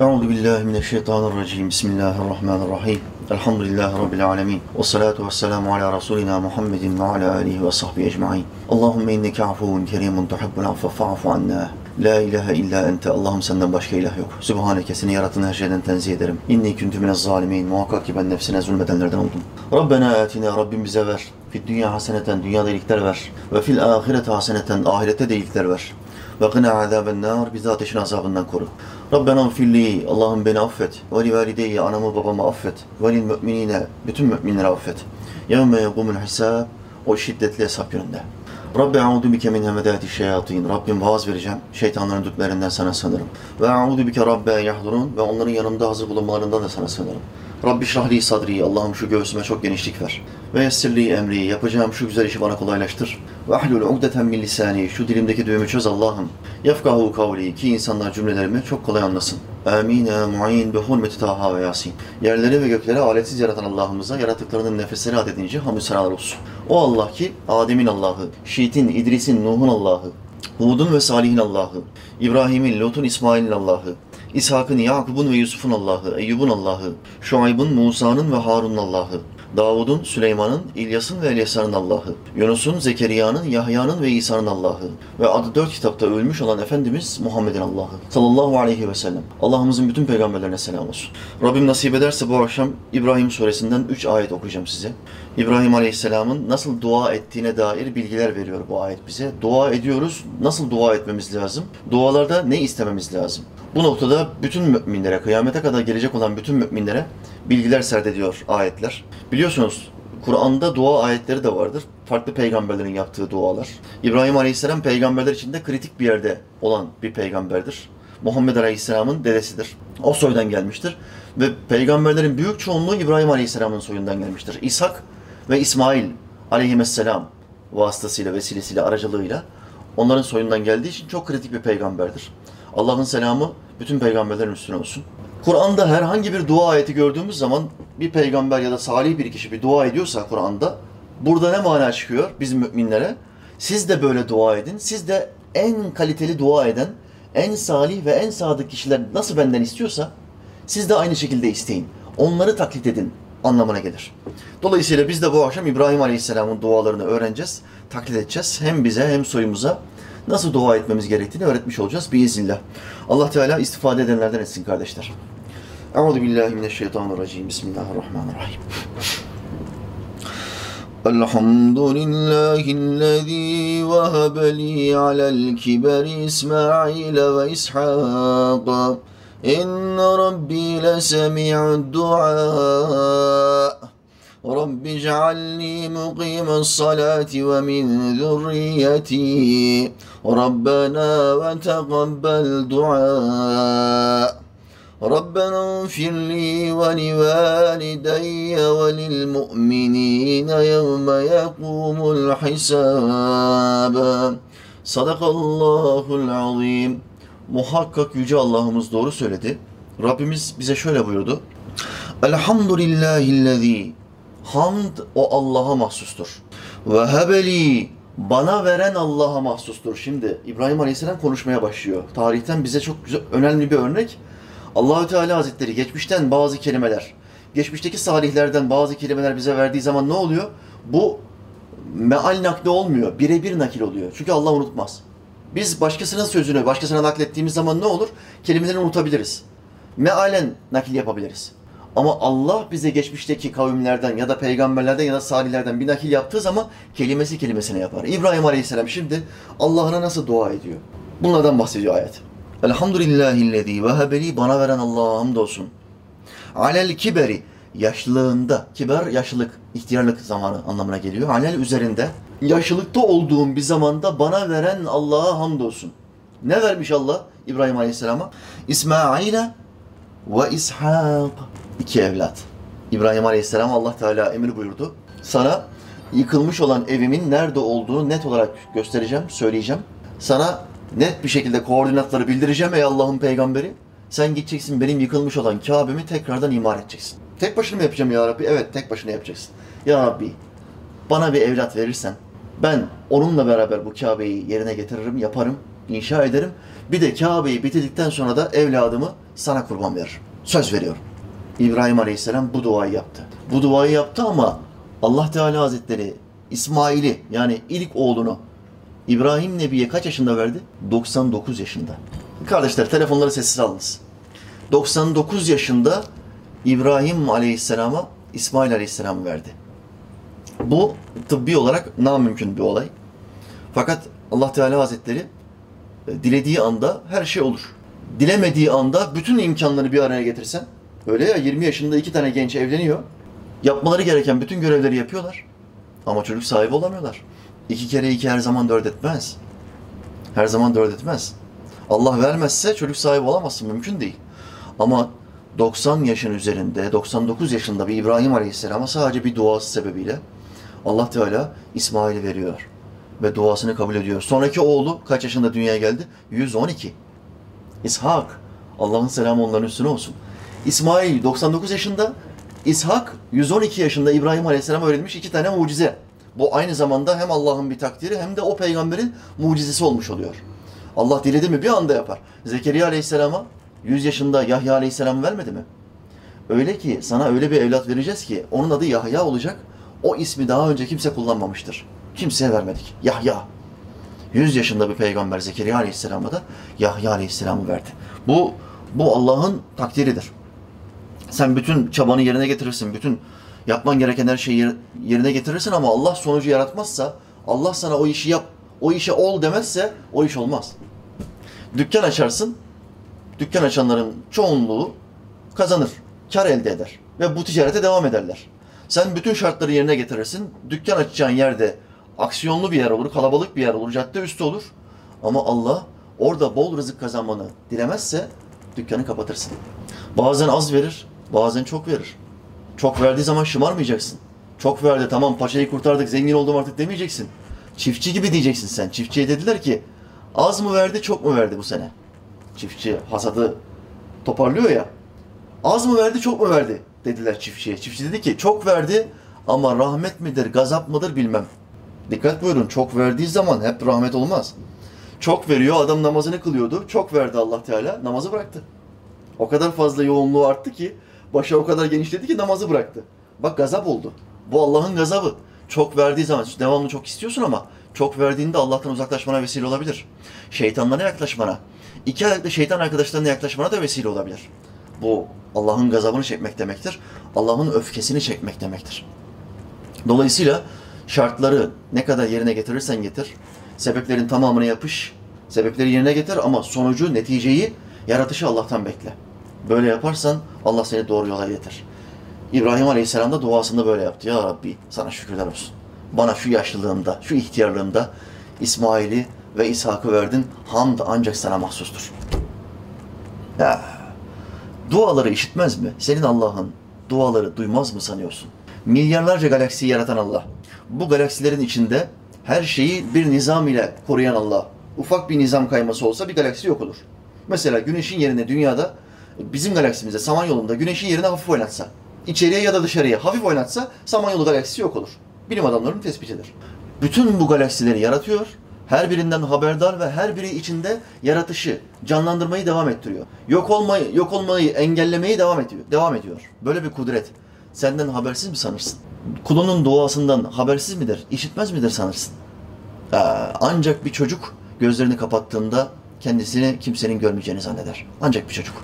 Euzu billahi mineşşeytanirracim. Bismillahirrahmanirrahim. Elhamdülillahi rabbil alamin. Ves salatu vesselamu ala rasulina Muhammedin ve ala alihi ve sahbihi ecmaîn. Allahumme inneke afuvun kerimun tuhibbul affe fa'fu anna. La ilahe illa ente. Allah'ım senden başka ilah yok. Sübhaneke seni yarattığın her şeyden tenzih ederim. İnni küntü minez zalimin. Muhakkak ki ben nefsine zulmedenlerden oldum. Rabbena atina. Rabbim bize ver. Fid dünya haseneten. Dünyada iyilikler ver. Ve fil ahirete haseneten. Ahirette de iyilikler ver. Ve kına azaben nar. Bizi ateşin azabından koru. Rabbena gfirli. Allah'ım beni affet. Ve li valideyye. Anamı babamı affet. Ve lil müminine. Bütün müminleri affet. Yevme yegumul hisab. O şiddetli hesap gününde. Rabbi a'udu bike min hemedati şeyatin. Rabbim vaaz vereceğim. Şeytanların düklerinden sana sığınırım. Ve a'udu bike rabbe yahdurun. Ve onların yanımda hazır bulunmalarından da sana sığınırım. Rabbi şrahli sadri. Allah'ım şu göğsüme çok genişlik ver. Ve yessirli emri. Yapacağım şu güzel işi bana kolaylaştır. Ve ahlul ugdeten min lisani. Şu dilimdeki düğümü çöz Allah'ım. Yefkahu kavli. Ki insanlar cümlelerimi çok kolay anlasın. Amin ya mu'in bi hurmeti Taha ve Yasin. Yerleri ve gökleri aletsiz yaratan Allah'ımıza yaratıklarının nefesleri adedince hamdü senalar olsun. O Allah ki Adem'in Allah'ı, Şiit'in, İdris'in, Nuh'un Allah'ı, Hud'un ve Salih'in Allah'ı, İbrahim'in, Lut'un, İsmail'in Allah'ı, İshak'ın, Yakub'un ve Yusuf'un Allah'ı, Eyyub'un Allah'ı, Şuayb'ın, Musa'nın ve Harun'un Allah'ı, Davud'un, Süleyman'ın, İlyas'ın ve Elyasa'nın Allah'ı, Yunus'un, Zekeriya'nın, Yahya'nın ve İsa'nın Allah'ı ve adı dört kitapta ölmüş olan Efendimiz Muhammed'in Allah'ı sallallahu aleyhi ve sellem. Allah'ımızın bütün peygamberlerine selam olsun. Rabbim nasip ederse bu akşam İbrahim suresinden 3 ayet okuyacağım size. İbrahim aleyhisselamın nasıl dua ettiğine dair bilgiler veriyor bu ayet bize. Dua ediyoruz, nasıl dua etmemiz lazım? Dualarda ne istememiz lazım? Bu noktada bütün müminlere, kıyamete kadar gelecek olan bütün müminlere bilgiler serdediyor ayetler. Biliyorsunuz Kur'an'da dua ayetleri de vardır. Farklı peygamberlerin yaptığı dualar. İbrahim Aleyhisselam peygamberler içinde kritik bir yerde olan bir peygamberdir. Muhammed Aleyhisselam'ın dedesidir. O soydan gelmiştir. Ve peygamberlerin büyük çoğunluğu İbrahim Aleyhisselam'ın soyundan gelmiştir. İshak ve İsmail Aleyhisselam vasıtasıyla, vesilesiyle, aracılığıyla onların soyundan geldiği için çok kritik bir peygamberdir. Allah'ın selamı bütün peygamberlerin üstüne olsun. Kur'an'da herhangi bir dua ayeti gördüğümüz zaman bir peygamber ya da salih bir kişi bir dua ediyorsa Kur'an'da burada ne mana çıkıyor bizim müminlere? Siz de böyle dua edin. Siz de en kaliteli dua eden, en salih ve en sadık kişiler nasıl benden istiyorsa siz de aynı şekilde isteyin. Onları taklit edin anlamına gelir. Dolayısıyla biz de bu akşam İbrahim Aleyhisselam'ın dualarını öğreneceğiz, taklit edeceğiz. Hem bize hem soyumuza nasıl dua etmemiz gerektiğini öğretmiş olacağız biiznillah. Allah Teala istifade edenlerden etsin kardeşler. Euzu billahi mineşşeytanirracim. Bismillahirrahmanirrahim. الحمد لله الذي وهب لي على الكبر إسماعيل وإسحاق إن ربي لسميع الدعاء رب اجعلني مقيم الصلاة ومن ذريتي ربنا وتقبل دعاء ربنا اغفر لي ولوالدي وللمؤمنين يوم يقوم الحساب صدق الله العظيم Muhakkak Yüce Allah'ımız doğru söyledi. Rabbimiz bize şöyle buyurdu. Elhamdülillahillezî Hamd o Allah'a mahsustur. Ve hebeli bana veren Allah'a mahsustur. Şimdi İbrahim Aleyhisselam konuşmaya başlıyor. Tarihten bize çok güzel, önemli bir örnek. Allahü Teala Hazretleri geçmişten bazı kelimeler, geçmişteki salihlerden bazı kelimeler bize verdiği zaman ne oluyor? Bu meal nakli olmuyor, birebir nakil oluyor. Çünkü Allah unutmaz. Biz başkasının sözünü başkasına naklettiğimiz zaman ne olur? Kelimeleri unutabiliriz. Mealen nakil yapabiliriz. Ama Allah bize geçmişteki kavimlerden ya da peygamberlerden ya da salihlerden bir nakil yaptığı zaman kelimesi kelimesine yapar. İbrahim Aleyhisselam şimdi Allah'ına nasıl dua ediyor? Bunlardan bahsediyor ayet. Elhamdülillahillezî vehebeli bana veren Allah'a hamdolsun. Alel kiberi yaşlılığında, kiber yaşlılık, ihtiyarlık zamanı anlamına geliyor. Alel üzerinde yaşlılıkta olduğum bir zamanda bana veren Allah'a hamdolsun. Ne vermiş Allah İbrahim Aleyhisselam'a? İsmail'e ve İshak. İki evlat. İbrahim Aleyhisselam Allah Teala emir buyurdu. Sana yıkılmış olan evimin nerede olduğunu net olarak göstereceğim, söyleyeceğim. Sana net bir şekilde koordinatları bildireceğim ey Allah'ın peygamberi. Sen gideceksin benim yıkılmış olan Kabe'mi tekrardan imar edeceksin. Tek başına mı yapacağım ya Rabbi? Evet tek başına yapacaksın. Ya Rabbi bana bir evlat verirsen ben onunla beraber bu Kabe'yi yerine getiririm, yaparım, inşa ederim. Bir de Kabe'yi bitirdikten sonra da evladımı sana kurban veririm. Söz veriyorum. İbrahim Aleyhisselam bu duayı yaptı. Bu duayı yaptı ama Allah Teala Hazretleri İsmail'i yani ilk oğlunu İbrahim Nebi'ye kaç yaşında verdi? 99 yaşında. Kardeşler telefonları sessiz alınız. 99 yaşında İbrahim Aleyhisselam'a İsmail Aleyhisselam verdi. Bu tıbbi olarak namümkün bir olay. Fakat Allah Teala Hazretleri e, dilediği anda her şey olur. Dilemediği anda bütün imkanları bir araya getirsen, öyle ya 20 yaşında iki tane genç evleniyor. Yapmaları gereken bütün görevleri yapıyorlar. Ama çocuk sahibi olamıyorlar. İki kere iki her zaman dört etmez. Her zaman dört etmez. Allah vermezse çocuk sahibi olamazsın. Mümkün değil. Ama 90 yaşın üzerinde, 99 yaşında bir İbrahim Aleyhisselam'a sadece bir duası sebebiyle Allah Teala İsmail'i veriyor. Ve duasını kabul ediyor. Sonraki oğlu kaç yaşında dünyaya geldi? 112. İshak. Allah'ın selamı onların üstüne olsun. İsmail 99 yaşında, İshak 112 yaşında İbrahim Aleyhisselam'a verilmiş iki tane mucize. Bu aynı zamanda hem Allah'ın bir takdiri hem de o peygamberin mucizesi olmuş oluyor. Allah diledi mi bir anda yapar. Zekeriya Aleyhisselam'a 100 yaşında Yahya Aleyhisselam vermedi mi? Öyle ki sana öyle bir evlat vereceğiz ki onun adı Yahya olacak. O ismi daha önce kimse kullanmamıştır. Kimseye vermedik. Yahya. 100 yaşında bir peygamber Zekeriya Aleyhisselam'a da Yahya Aleyhisselam'ı verdi. Bu bu Allah'ın takdiridir. Sen bütün çabanı yerine getirirsin, bütün yapman gereken her şeyi yerine getirirsin ama Allah sonucu yaratmazsa, Allah sana o işi yap, o işe ol demezse o iş olmaz. Dükkan açarsın, dükkan açanların çoğunluğu kazanır, kar elde eder ve bu ticarete devam ederler. Sen bütün şartları yerine getirirsin, dükkan açacağın yerde aksiyonlu bir yer olur, kalabalık bir yer olur, cadde üstü olur. Ama Allah orada bol rızık kazanmanı dilemezse dükkanı kapatırsın. Bazen az verir, bazen çok verir. Çok verdiği zaman şımarmayacaksın. Çok verdi tamam paşayı kurtardık zengin oldum artık demeyeceksin. Çiftçi gibi diyeceksin sen. Çiftçiye dediler ki az mı verdi çok mu verdi bu sene? Çiftçi hasadı toparlıyor ya. Az mı verdi çok mu verdi dediler çiftçiye. Çiftçi dedi ki çok verdi ama rahmet midir gazap mıdır bilmem. Dikkat buyurun çok verdiği zaman hep rahmet olmaz. Çok veriyor adam namazını kılıyordu. Çok verdi Allah Teala namazı bıraktı. O kadar fazla yoğunluğu arttı ki başa o kadar genişledi ki namazı bıraktı. Bak gazap oldu. Bu Allah'ın gazabı. Çok verdiği zaman devamlı çok istiyorsun ama çok verdiğinde Allah'tan uzaklaşmana vesile olabilir. Şeytanlara yaklaşmana, iki ayaklı şeytan arkadaşlarına yaklaşmana da vesile olabilir. Bu Allah'ın gazabını çekmek demektir. Allah'ın öfkesini çekmek demektir. Dolayısıyla şartları ne kadar yerine getirirsen getir, sebeplerin tamamını yapış, sebepleri yerine getir ama sonucu, neticeyi, yaratışı Allah'tan bekle. Böyle yaparsan Allah seni doğru yola iletir. İbrahim Aleyhisselam da duasında böyle yaptı. Ya Rabbi sana şükürler olsun. Bana şu yaşlılığımda, şu ihtiyarlığımda İsmail'i ve İshak'ı verdin. Hamd ancak sana mahsustur. Ya, duaları işitmez mi? Senin Allah'ın duaları duymaz mı sanıyorsun? Milyarlarca galaksiyi yaratan Allah. Bu galaksilerin içinde her şeyi bir nizam ile koruyan Allah. Ufak bir nizam kayması olsa bir galaksi yok olur. Mesela güneşin yerine dünyada bizim galaksimizde Samanyolu'nda güneşin yerine hafif oynatsa, içeriye ya da dışarıya hafif oynatsa Samanyolu galaksisi yok olur. Bilim adamlarının tespitidir. Bütün bu galaksileri yaratıyor, her birinden haberdar ve her biri içinde yaratışı, canlandırmayı devam ettiriyor. Yok olmayı, yok olmayı engellemeyi devam ediyor. Devam ediyor. Böyle bir kudret. Senden habersiz mi sanırsın? Kulunun duasından habersiz midir? İşitmez midir sanırsın? Ee, ancak bir çocuk gözlerini kapattığında kendisini kimsenin görmeyeceğini zanneder. Ancak bir çocuk.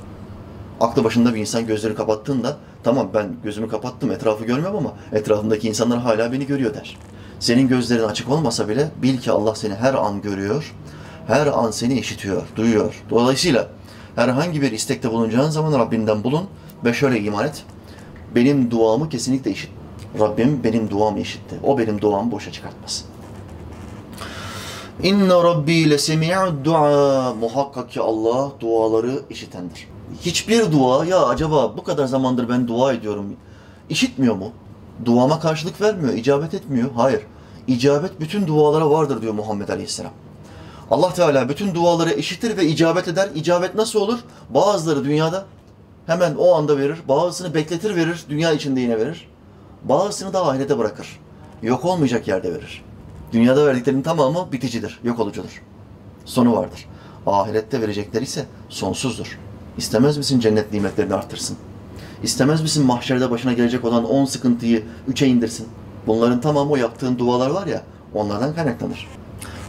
Aklı başında bir insan gözleri kapattığında tamam ben gözümü kapattım etrafı görmüyorum ama etrafımdaki insanlar hala beni görüyor der. Senin gözlerin açık olmasa bile bil ki Allah seni her an görüyor, her an seni işitiyor, duyuyor. Dolayısıyla herhangi bir istekte bulunacağın zaman Rabbinden bulun ve şöyle iman et. Benim duamı kesinlikle işit. Rabbim benim duamı işitti. O benim duamı boşa çıkartmaz. İnne Rabbi le semi'ud dua. Muhakkak ki Allah duaları işitendir. Hiçbir dua ya acaba bu kadar zamandır ben dua ediyorum işitmiyor mu? Duama karşılık vermiyor, icabet etmiyor. Hayır. İcabet bütün dualara vardır diyor Muhammed Aleyhisselam. Allah Teala bütün duaları işitir ve icabet eder. İcabet nasıl olur? Bazıları dünyada hemen o anda verir. Bazısını bekletir verir. Dünya içinde yine verir. Bazısını da ahirete bırakır. Yok olmayacak yerde verir. Dünyada verdiklerinin tamamı biticidir, yok olucudur. Sonu vardır. Ahirette verecekleri ise sonsuzdur. İstemez misin cennet nimetlerini artırsın? İstemez misin mahşerde başına gelecek olan on sıkıntıyı üçe indirsin? Bunların tamamı o yaptığın dualar var ya, onlardan kaynaklanır.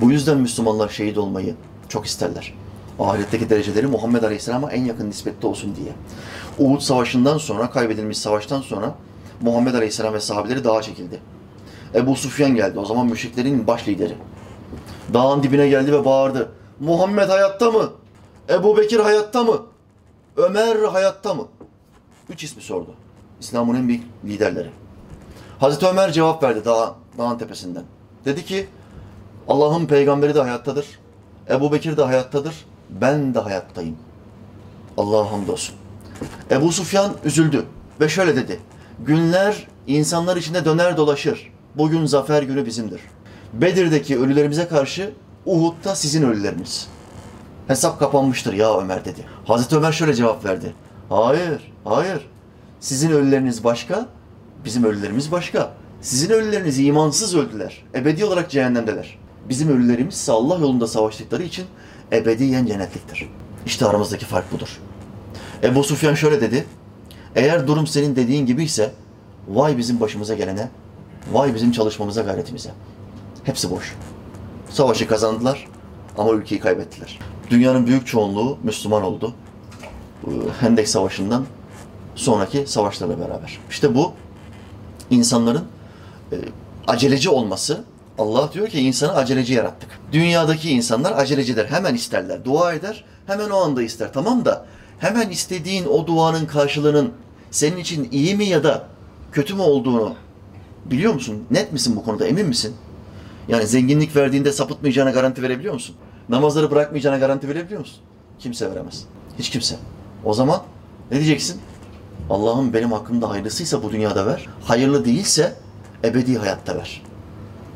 Bu yüzden Müslümanlar şehit olmayı çok isterler. Ahiretteki dereceleri Muhammed Aleyhisselam'a en yakın nispette olsun diye. Uhud Savaşı'ndan sonra, kaybedilmiş savaştan sonra Muhammed Aleyhisselam ve sahabeleri dağa çekildi. Ebu Sufyan geldi, o zaman müşriklerin baş lideri. Dağın dibine geldi ve bağırdı. Muhammed hayatta mı? Ebu Bekir hayatta mı? Ömer hayatta mı? Üç ismi sordu. İslam'ın en büyük liderleri. Hazreti Ömer cevap verdi dağ, dağın tepesinden. Dedi ki Allah'ın peygamberi de hayattadır. Ebu Bekir de hayattadır. Ben de hayattayım. Allah'a hamdolsun. Ebu Sufyan üzüldü ve şöyle dedi. Günler insanlar içinde döner dolaşır. Bugün zafer günü bizimdir. Bedir'deki ölülerimize karşı Uhud'da sizin ölüleriniz. Hesap kapanmıştır ya Ömer dedi. Hazreti Ömer şöyle cevap verdi. Hayır, hayır. Sizin ölüleriniz başka, bizim ölülerimiz başka. Sizin ölüleriniz imansız öldüler. Ebedi olarak cehennemdeler. Bizim ölülerimiz ise Allah yolunda savaştıkları için ebediyen cennetliktir. İşte aramızdaki fark budur. Ebu Sufyan şöyle dedi. Eğer durum senin dediğin gibi ise vay bizim başımıza gelene, vay bizim çalışmamıza, gayretimize. Hepsi boş. Savaşı kazandılar ama ülkeyi kaybettiler. Dünyanın büyük çoğunluğu Müslüman oldu. Hendek Savaşı'ndan sonraki savaşlarla beraber. İşte bu insanların e, aceleci olması. Allah diyor ki insanı aceleci yarattık. Dünyadaki insanlar aceleciler. Hemen isterler. Dua eder. Hemen o anda ister. Tamam da hemen istediğin o duanın karşılığının senin için iyi mi ya da kötü mü olduğunu biliyor musun? Net misin bu konuda? Emin misin? Yani zenginlik verdiğinde sapıtmayacağına garanti verebiliyor musun? Namazları bırakmayacağına garanti verebiliyor musun? Kimse veremez. Hiç kimse. O zaman ne diyeceksin? Allah'ım benim hakkımda hayırlısıysa bu dünyada ver. Hayırlı değilse ebedi hayatta ver.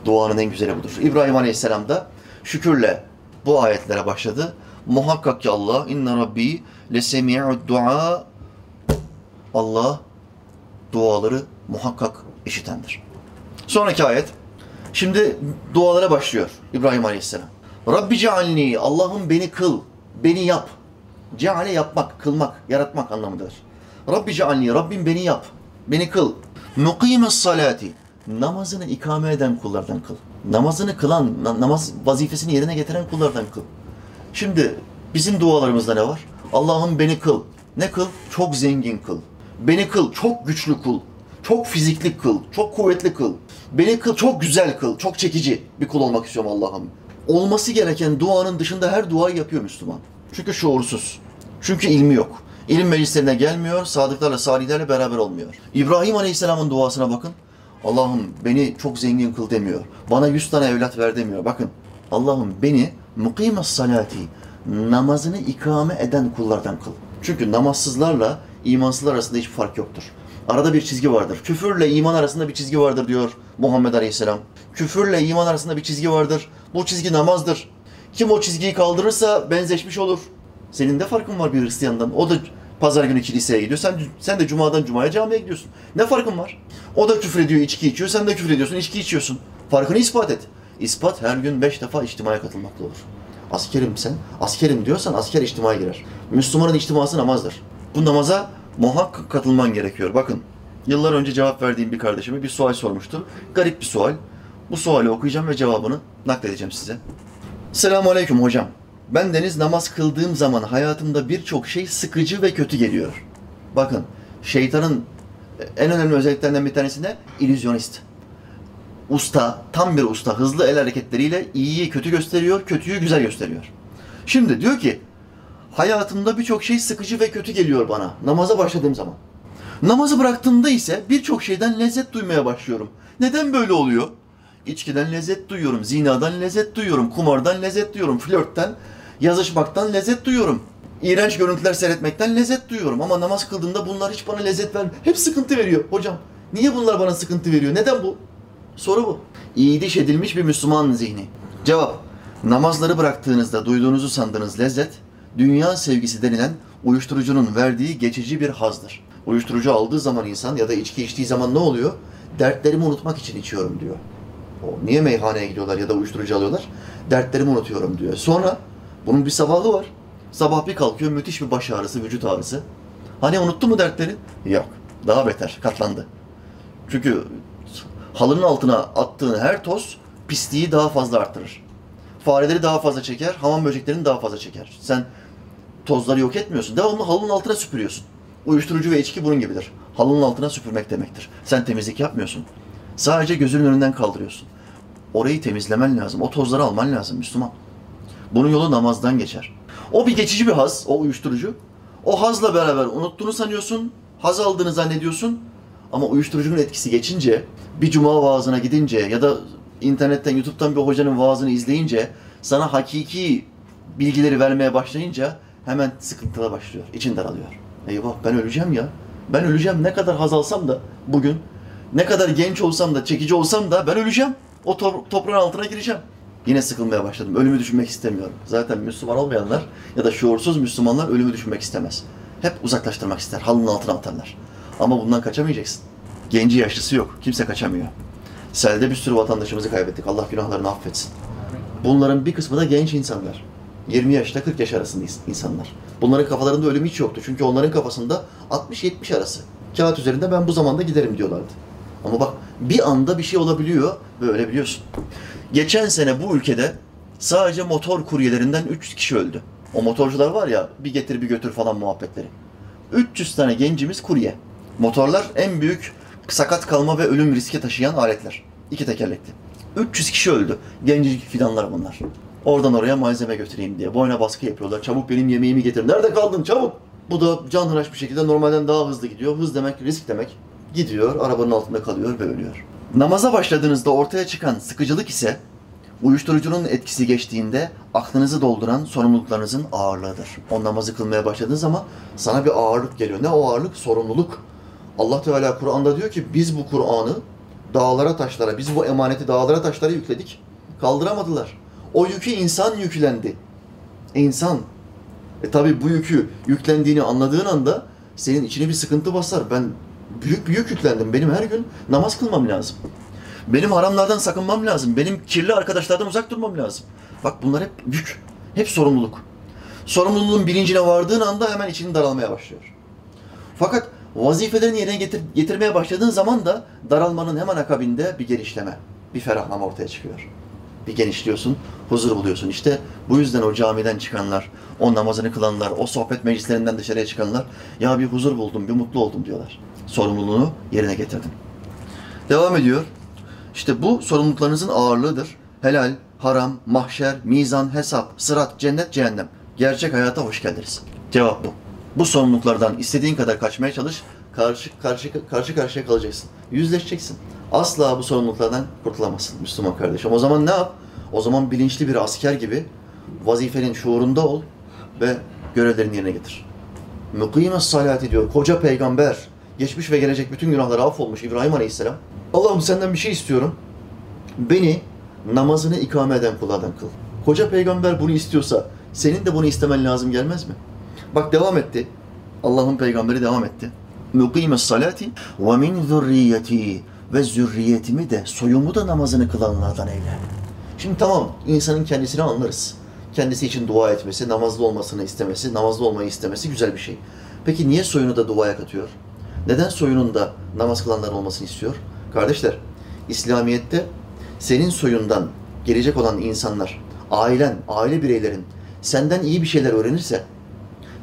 Duanın en güzeli budur. İbrahim Aleyhisselam da şükürle bu ayetlere başladı. Muhakkak ki Allah inna rabbi lesemi'ud dua Allah duaları muhakkak işitendir. Sonraki ayet. Şimdi dualara başlıyor İbrahim Aleyhisselam. Rabbi cealni, Allah'ım beni kıl, beni yap. Ceale yapmak, kılmak, yaratmak anlamındadır. Rabbi cealni, Rabbim beni yap, beni kıl. Mukimes salati, namazını ikame eden kullardan kıl. Namazını kılan, na- namaz vazifesini yerine getiren kullardan kıl. Şimdi bizim dualarımızda ne var? Allah'ım beni kıl. Ne kıl? Çok zengin kıl. Beni kıl, çok güçlü kıl. Çok fizikli kıl, çok kuvvetli kıl. Beni kıl, çok güzel kıl, çok çekici bir kul olmak istiyorum Allah'ım. Olması gereken duanın dışında her duayı yapıyor Müslüman. Çünkü şuursuz. Çünkü ilmi yok. İlim meclislerine gelmiyor, sadıklarla, salihlerle beraber olmuyor. İbrahim Aleyhisselam'ın duasına bakın. Allah'ım beni çok zengin kıl demiyor. Bana yüz tane evlat ver demiyor. Bakın Allah'ım beni mukimes salati namazını ikame eden kullardan kıl. Çünkü namazsızlarla imansızlar arasında hiçbir fark yoktur. Arada bir çizgi vardır. Küfürle iman arasında bir çizgi vardır diyor Muhammed Aleyhisselam. Küfürle iman arasında bir çizgi vardır. Bu çizgi namazdır. Kim o çizgiyi kaldırırsa benzeşmiş olur. Senin de farkın var bir Hristiyandan. O da pazar günü kiliseye gidiyor. Sen, sen de cumadan cumaya camiye gidiyorsun. Ne farkın var? O da küfür ediyor, içki içiyor. Sen de küfür ediyorsun, içki içiyorsun. Farkını ispat et. İspat her gün beş defa içtimaya katılmakla olur. Askerim sen, askerim diyorsan asker içtimaya girer. Müslümanın içtiması namazdır. Bu namaza muhakkak katılman gerekiyor. Bakın, yıllar önce cevap verdiğim bir kardeşime bir sual sormuştu. Garip bir sual. Bu suali okuyacağım ve cevabını nakledeceğim size. Selamun Aleyküm hocam. Ben deniz namaz kıldığım zaman hayatımda birçok şey sıkıcı ve kötü geliyor. Bakın, şeytanın en önemli özelliklerinden bir tanesi ne? İllüzyonist. Usta, tam bir usta, hızlı el hareketleriyle iyiyi kötü gösteriyor, kötüyü güzel gösteriyor. Şimdi diyor ki, hayatımda birçok şey sıkıcı ve kötü geliyor bana namaza başladığım zaman. Namazı bıraktığımda ise birçok şeyden lezzet duymaya başlıyorum. Neden böyle oluyor? İçkiden lezzet duyuyorum, zinadan lezzet duyuyorum, kumardan lezzet duyuyorum, flörtten, yazışmaktan lezzet duyuyorum. İğrenç görüntüler seyretmekten lezzet duyuyorum ama namaz kıldığımda bunlar hiç bana lezzet vermiyor. Hep sıkıntı veriyor. Hocam niye bunlar bana sıkıntı veriyor? Neden bu? Soru bu. İyidiş edilmiş bir Müslüman zihni. Cevap. Namazları bıraktığınızda duyduğunuzu sandığınız lezzet, dünya sevgisi denilen uyuşturucunun verdiği geçici bir hazdır. Uyuşturucu aldığı zaman insan ya da içki içtiği zaman ne oluyor? Dertlerimi unutmak için içiyorum diyor. O niye meyhaneye gidiyorlar ya da uyuşturucu alıyorlar? Dertlerimi unutuyorum diyor. Sonra bunun bir sabahı var. Sabah bir kalkıyor müthiş bir baş ağrısı, vücut ağrısı. Hani unuttu mu dertleri? Yok. Daha beter, katlandı. Çünkü halının altına attığın her toz pisliği daha fazla arttırır. Fareleri daha fazla çeker, hamam böceklerini daha fazla çeker. Sen tozları yok etmiyorsun. Devamlı halının altına süpürüyorsun. Uyuşturucu ve içki bunun gibidir. Halının altına süpürmek demektir. Sen temizlik yapmıyorsun. Sadece gözünün önünden kaldırıyorsun. Orayı temizlemen lazım. O tozları alman lazım Müslüman. Bunun yolu namazdan geçer. O bir geçici bir haz, o uyuşturucu. O hazla beraber unuttuğunu sanıyorsun, haz aldığını zannediyorsun. Ama uyuşturucunun etkisi geçince, bir cuma vaazına gidince ya da internetten, YouTube'dan bir hocanın vaazını izleyince, sana hakiki bilgileri vermeye başlayınca hemen sıkıntılar başlıyor. İçin daralıyor. Eyvah ben öleceğim ya. Ben öleceğim. Ne kadar haz alsam da bugün, ne kadar genç olsam da, çekici olsam da ben öleceğim. O to- toprağın altına gireceğim. Yine sıkılmaya başladım. Ölümü düşünmek istemiyorum. Zaten Müslüman olmayanlar ya da şuursuz Müslümanlar ölümü düşünmek istemez. Hep uzaklaştırmak ister. Halının altına atarlar. Ama bundan kaçamayacaksın. Genci yaşlısı yok. Kimse kaçamıyor. Selde bir sürü vatandaşımızı kaybettik. Allah günahlarını affetsin. Bunların bir kısmı da genç insanlar. 20 yaşta 40 yaş arasında insanlar. Bunların kafalarında ölüm hiç yoktu. Çünkü onların kafasında 60-70 arası. Kağıt üzerinde ben bu zamanda giderim diyorlardı. Ama bak bir anda bir şey olabiliyor ve ölebiliyorsun. Geçen sene bu ülkede sadece motor kuryelerinden 300 kişi öldü. O motorcular var ya bir getir bir götür falan muhabbetleri. 300 tane gencimiz kurye. Motorlar en büyük sakat kalma ve ölüm riski taşıyan aletler. İki tekerlekli. 300 kişi öldü. Gencecik fidanlar bunlar. Oradan oraya malzeme götüreyim diye. Boyuna baskı yapıyorlar. Çabuk benim yemeğimi getir. Nerede kaldın çabuk? Bu da canhıraş bir şekilde normalden daha hızlı gidiyor. Hız demek risk demek. Gidiyor arabanın altında kalıyor ve ölüyor. Namaza başladığınızda ortaya çıkan sıkıcılık ise uyuşturucunun etkisi geçtiğinde aklınızı dolduran sorumluluklarınızın ağırlığıdır. O namazı kılmaya başladığın zaman sana bir ağırlık geliyor. Ne o ağırlık? Sorumluluk. Allah Teala Kur'an'da diyor ki biz bu Kur'an'ı dağlara taşlara, biz bu emaneti dağlara taşlara yükledik. Kaldıramadılar. O yükü insan yüklendi. İnsan. E tabi bu yükü yüklendiğini anladığın anda senin içine bir sıkıntı basar. Ben büyük bir yük yüklendim. Benim her gün namaz kılmam lazım. Benim haramlardan sakınmam lazım. Benim kirli arkadaşlardan uzak durmam lazım. Bak bunlar hep yük. Hep sorumluluk. Sorumluluğun bilincine vardığın anda hemen içinin daralmaya başlıyor. Fakat vazifelerini yerine getir, getirmeye başladığın zaman da daralmanın hemen akabinde bir genişleme, bir ferahlama ortaya çıkıyor. Bir genişliyorsun, huzur buluyorsun. İşte bu yüzden o camiden çıkanlar, o namazını kılanlar, o sohbet meclislerinden dışarıya çıkanlar ya bir huzur buldum, bir mutlu oldum diyorlar. Sorumluluğunu yerine getirdim. Devam ediyor. İşte bu sorumluluklarınızın ağırlığıdır. Helal, haram, mahşer, mizan, hesap, sırat, cennet, cehennem. Gerçek hayata hoş geldiniz. Cevap bu. Bu sorumluluklardan istediğin kadar kaçmaya çalış, karşı karşı karşı karşıya kalacaksın. Yüzleşeceksin. Asla bu sorumluluklardan kurtulamazsın Müslüman kardeşim. O zaman ne yap? O zaman bilinçli bir asker gibi vazifenin şuurunda ol ve görevlerini yerine getir. Mukime salat ediyor. Koca peygamber, geçmiş ve gelecek bütün günahları affolmuş İbrahim Aleyhisselam. Allah'ım senden bir şey istiyorum. Beni namazını ikame eden kullardan kıl. Koca peygamber bunu istiyorsa senin de bunu istemen lazım gelmez mi? Bak devam etti. Allah'ın peygamberi devam etti. Mukime salati ve min zürriyeti ve zürriyetimi de soyumu da namazını kılanlardan eyle. Şimdi tamam insanın kendisini anlarız. Kendisi için dua etmesi, namazlı olmasını istemesi, namazlı olmayı istemesi güzel bir şey. Peki niye soyunu da duaya katıyor? Neden soyunun da namaz kılanlar olmasını istiyor? Kardeşler, İslamiyet'te senin soyundan gelecek olan insanlar, ailen, aile bireylerin senden iyi bir şeyler öğrenirse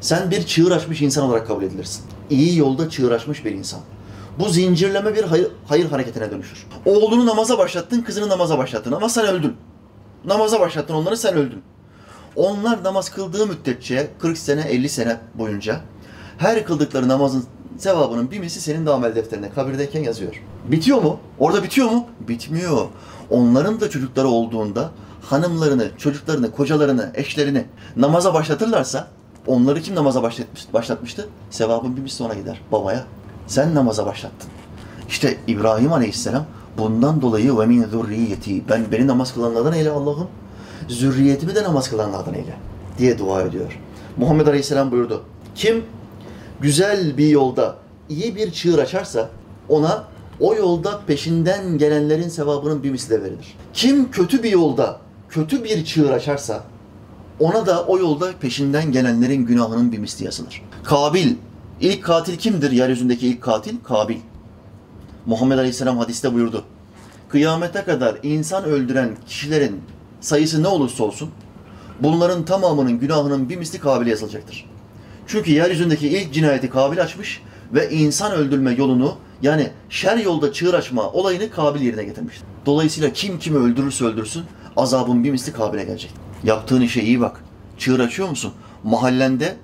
sen bir çığır açmış insan olarak kabul edilirsin. İyi yolda çığır açmış bir insan. Bu zincirleme bir hayır, hayır hareketine dönüşür. Oğlunu namaza başlattın, kızını namaza başlattın ama sen öldün. Namaza başlattın onları, sen öldün. Onlar namaz kıldığı müddetçe 40 sene, 50 sene boyunca her kıldıkları namazın sevabının bir misli senin de amel defterine kabirdeyken yazıyor. Bitiyor mu? Orada bitiyor mu? Bitmiyor. Onların da çocukları olduğunda hanımlarını, çocuklarını, kocalarını, eşlerini namaza başlatırlarsa onları kim namaza başlatmış, başlatmıştı? Sevabın bir misli ona gider babaya. Sen namaza başlattın. İşte İbrahim Aleyhisselam bundan dolayı ve min zürriyeti ben beni namaz kılanlardan eyle Allah'ım. Zürriyetimi de namaz kılanlardan eyle diye dua ediyor. Muhammed Aleyhisselam buyurdu. Kim güzel bir yolda iyi bir çığır açarsa ona o yolda peşinden gelenlerin sevabının bir misli de verilir. Kim kötü bir yolda kötü bir çığır açarsa ona da o yolda peşinden gelenlerin günahının bir misli yazılır. Kabil, ilk katil kimdir? Yeryüzündeki ilk katil Kabil. Muhammed Aleyhisselam hadiste buyurdu. Kıyamete kadar insan öldüren kişilerin sayısı ne olursa olsun bunların tamamının günahının bir misli Kabil'e yazılacaktır. Çünkü yeryüzündeki ilk cinayeti Kabil açmış ve insan öldürme yolunu yani şer yolda çığır açma olayını Kabil yerine getirmiştir. Dolayısıyla kim kimi öldürürse öldürsün azabın bir misli Kabil'e gelecek. Yaptığın işe iyi bak. Çığır açıyor musun? Mahallende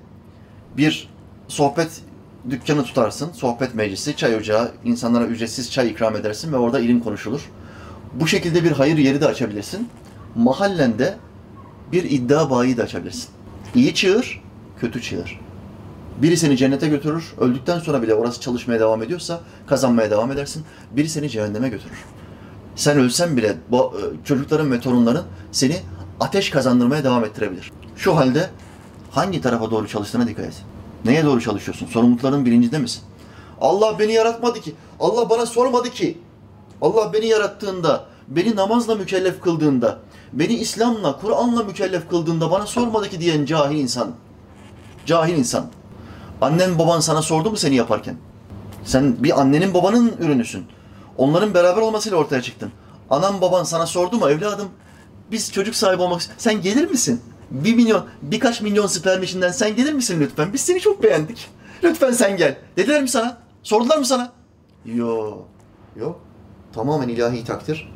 bir sohbet dükkanı tutarsın, sohbet meclisi, çay ocağı, insanlara ücretsiz çay ikram edersin ve orada ilim konuşulur. Bu şekilde bir hayır yeri de açabilirsin. Mahallende bir iddia bayi de açabilirsin. İyi çığır, kötü çığır. Biri seni cennete götürür, öldükten sonra bile orası çalışmaya devam ediyorsa kazanmaya devam edersin. Biri seni cehenneme götürür. Sen ölsen bile e, çocukların ve torunların seni ateş kazandırmaya devam ettirebilir. Şu halde hangi tarafa doğru çalıştığına dikkat et. Neye doğru çalışıyorsun? Sorumlulukların bilincinde misin? Allah beni yaratmadı ki. Allah bana sormadı ki. Allah beni yarattığında, beni namazla mükellef kıldığında, beni İslam'la, Kur'an'la mükellef kıldığında bana sormadı ki diyen cahil insan. Cahil insan. Annen baban sana sordu mu seni yaparken? Sen bir annenin babanın ürünüsün. Onların beraber olmasıyla ortaya çıktın. Anan baban sana sordu mu evladım? Biz çocuk sahibi olmak Sen gelir misin? Bir milyon, birkaç milyon sperm içinden sen gelir misin lütfen? Biz seni çok beğendik. Lütfen sen gel. Dediler mi sana? Sordular mı sana? Yo, yok. Tamamen ilahi takdir.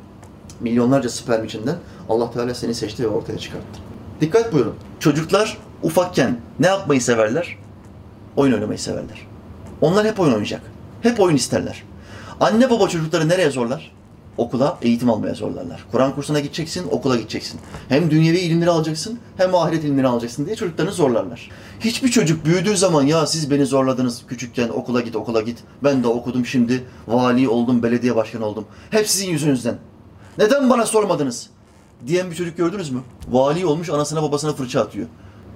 Milyonlarca sperm içinden Allah Teala seni seçti ve ortaya çıkarttı. Dikkat buyurun. Çocuklar ufakken ne yapmayı severler? Oyun oynamayı severler. Onlar hep oyun oynayacak. Hep oyun isterler. Anne baba çocukları nereye zorlar? Okula, eğitim almaya zorlarlar. Kur'an kursuna gideceksin, okula gideceksin. Hem dünyevi ilimleri alacaksın, hem ahiret ilimleri alacaksın diye çocuklarını zorlarlar. Hiçbir çocuk büyüdüğü zaman ya siz beni zorladınız küçükken okula git, okula git. Ben de okudum şimdi vali oldum, belediye başkanı oldum. Hep sizin yüzünüzden. Neden bana sormadınız? Diyen bir çocuk gördünüz mü? Vali olmuş anasına babasına fırça atıyor.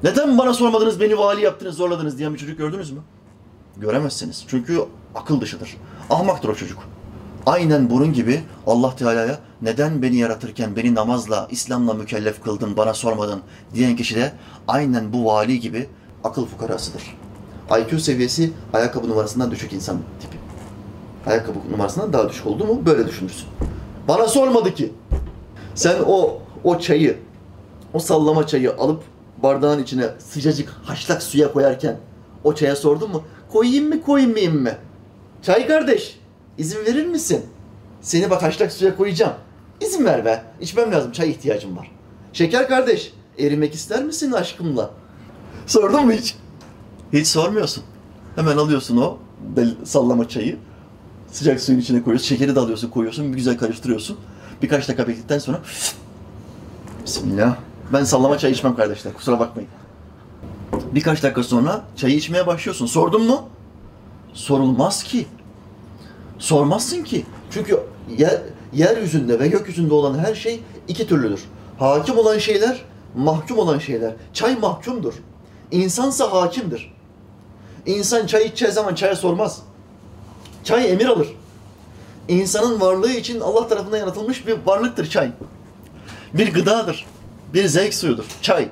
Neden bana sormadınız, beni vali yaptınız, zorladınız diyen bir çocuk gördünüz mü? Göremezsiniz. Çünkü akıl dışıdır. Ahmaktır o çocuk. Aynen bunun gibi Allah Teala'ya neden beni yaratırken beni namazla, İslam'la mükellef kıldın, bana sormadın diyen kişi de aynen bu vali gibi akıl fukarasıdır. IQ seviyesi ayakkabı numarasından düşük insan tipi. Ayakkabı numarasından daha düşük oldu mu böyle düşünürsün. Bana sormadı ki. Sen o o çayı, o sallama çayı alıp bardağın içine sıcacık haşlak suya koyarken o çaya sordun mu? Koyayım mı koymayayım mı? Çay kardeş izin verir misin? Seni bak haşlak suya koyacağım. İzin ver be. İçmem lazım. Çay ihtiyacım var. Şeker kardeş erimek ister misin aşkımla? Sordun mu hiç? Hiç sormuyorsun. Hemen alıyorsun o sallama çayı. Sıcak suyun içine koyuyorsun. Şekeri de alıyorsun koyuyorsun. Bir güzel karıştırıyorsun. Birkaç dakika bekledikten sonra Bismillah. Ben sallama çay içmem kardeşler. Kusura bakmayın. Birkaç dakika sonra çayı içmeye başlıyorsun. Sordun mu? Sorulmaz ki. Sormazsın ki. Çünkü yer, yeryüzünde ve gökyüzünde olan her şey iki türlüdür. Hakim olan şeyler, mahkum olan şeyler. Çay mahkumdur. İnsansa hakimdir. İnsan çay içeceği zaman çaya sormaz. Çay emir alır. İnsanın varlığı için Allah tarafından yaratılmış bir varlıktır çay. Bir gıdadır. Bir zevk suyudur. Çay.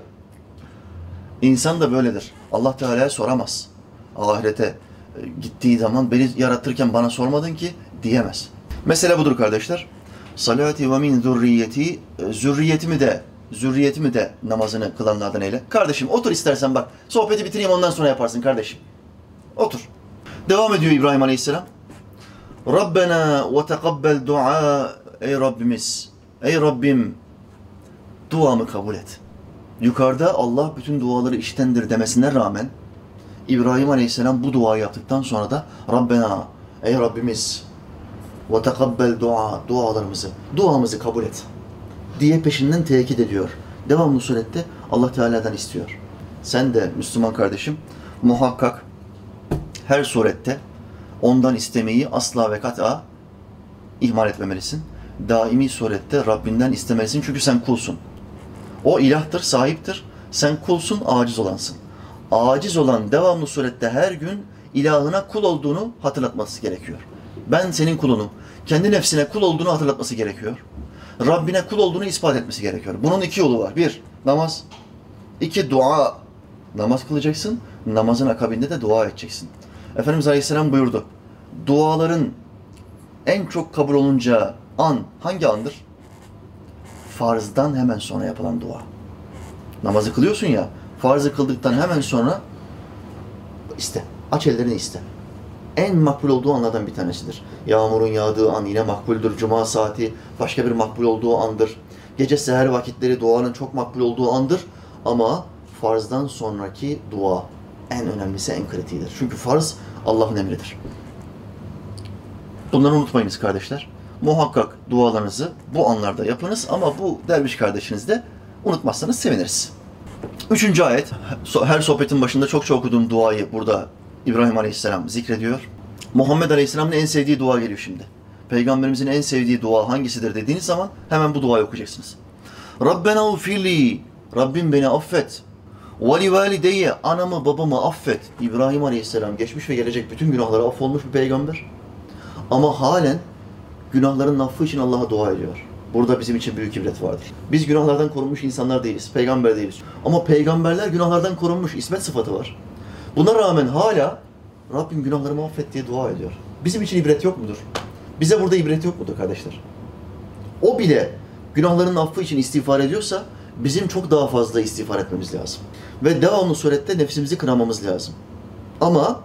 İnsan da böyledir. Allah Teala'ya soramaz. Ahirete e, gittiği zaman beni yaratırken bana sormadın ki diyemez. Mesele budur kardeşler. Salati ve min zürriyeti e, zürriyetimi de zürriyetimi de namazını kılanlardan eyle. Kardeşim otur istersen bak. Sohbeti bitireyim ondan sonra yaparsın kardeşim. Otur. Devam ediyor İbrahim Aleyhisselam. Rabbena ve tekabbel dua ey Rabbimiz. Ey Rabbim duamı kabul et. Yukarıda Allah bütün duaları iştendir demesine rağmen İbrahim Aleyhisselam bu duayı yaptıktan sonra da Rabbena ey Rabbimiz ve tekabbel dua dualarımızı duamızı kabul et diye peşinden tekit ediyor. Devamlı surette Allah Teala'dan istiyor. Sen de Müslüman kardeşim muhakkak her surette ondan istemeyi asla ve kat'a ihmal etmemelisin. Daimi surette Rabbinden istemelisin çünkü sen kulsun. O ilahtır, sahiptir. Sen kulsun, aciz olansın. Aciz olan devamlı surette her gün ilahına kul olduğunu hatırlatması gerekiyor. Ben senin kulunum. Kendi nefsine kul olduğunu hatırlatması gerekiyor. Rabbine kul olduğunu ispat etmesi gerekiyor. Bunun iki yolu var. Bir, namaz. İki dua namaz kılacaksın. Namazın akabinde de dua edeceksin. Efendimiz Aleyhisselam buyurdu. Duaların en çok kabul olunca an hangi andır? Farzdan hemen sonra yapılan dua. Namazı kılıyorsun ya, farzı kıldıktan hemen sonra iste. Aç ellerini iste. En makbul olduğu anlardan bir tanesidir. Yağmurun yağdığı an yine makbuldür. Cuma saati başka bir makbul olduğu andır. Gece seher vakitleri duanın çok makbul olduğu andır. Ama farzdan sonraki dua en önemlisi, en kritiğidir. Çünkü farz Allah'ın emridir. Bunları unutmayınız kardeşler. Muhakkak dualarınızı bu anlarda yapınız ama bu derviş kardeşiniz de unutmazsanız seviniriz. Üçüncü ayet. Her sohbetin başında çok çok okuduğum duayı burada İbrahim Aleyhisselam zikrediyor. Muhammed Aleyhisselam'ın en sevdiği dua geliyor şimdi. Peygamberimizin en sevdiği dua hangisidir dediğiniz zaman hemen bu duayı okuyacaksınız. Rabbena ufirli. Rabbim beni affet. Ve li valideyye. Anamı babamı affet. İbrahim Aleyhisselam geçmiş ve gelecek bütün günahları affolmuş bir peygamber. Ama halen günahların affı için Allah'a dua ediyor. Burada bizim için büyük ibret vardır. Biz günahlardan korunmuş insanlar değiliz, peygamber değiliz. Ama peygamberler günahlardan korunmuş, ismet sıfatı var. Buna rağmen hala Rabbim günahlarımı affet diye dua ediyor. Bizim için ibret yok mudur? Bize burada ibret yok mudur kardeşler? O bile günahların affı için istiğfar ediyorsa bizim çok daha fazla istiğfar etmemiz lazım. Ve devamlı surette nefsimizi kınamamız lazım. Ama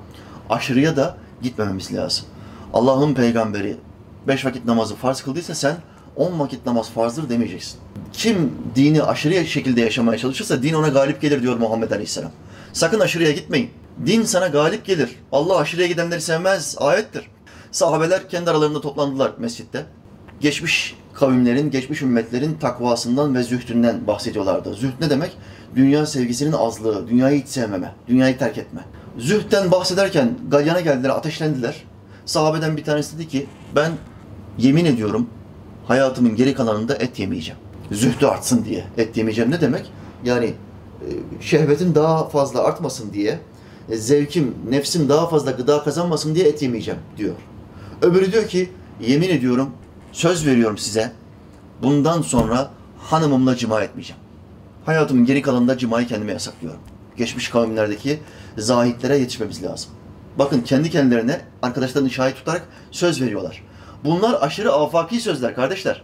aşırıya da gitmememiz lazım. Allah'ın peygamberi beş vakit namazı farz kıldıysa sen on vakit namaz farzdır demeyeceksin. Kim dini aşırı şekilde yaşamaya çalışırsa din ona galip gelir diyor Muhammed Aleyhisselam. Sakın aşırıya gitmeyin. Din sana galip gelir. Allah aşırıya gidenleri sevmez. Ayettir. Sahabeler kendi aralarında toplandılar mescitte. Geçmiş kavimlerin, geçmiş ümmetlerin takvasından ve zühdünden bahsediyorlardı. Zühd ne demek? Dünya sevgisinin azlığı, dünyayı hiç sevmeme, dünyayı terk etme. Zühdten bahsederken galyana geldiler, ateşlendiler. Sahabeden bir tanesi dedi ki, ben yemin ediyorum hayatımın geri kalanında et yemeyeceğim. Zühdü artsın diye. Et yemeyeceğim ne demek? Yani e, şehvetin daha fazla artmasın diye, e, zevkim, nefsim daha fazla gıda kazanmasın diye et yemeyeceğim diyor. Öbürü diyor ki, yemin ediyorum, söz veriyorum size, bundan sonra hanımımla cima etmeyeceğim. Hayatımın geri kalanında cimayı kendime yasaklıyorum. Geçmiş kavimlerdeki zahitlere yetişmemiz lazım. Bakın kendi kendilerine arkadaşlarını şahit tutarak söz veriyorlar. Bunlar aşırı afaki sözler kardeşler.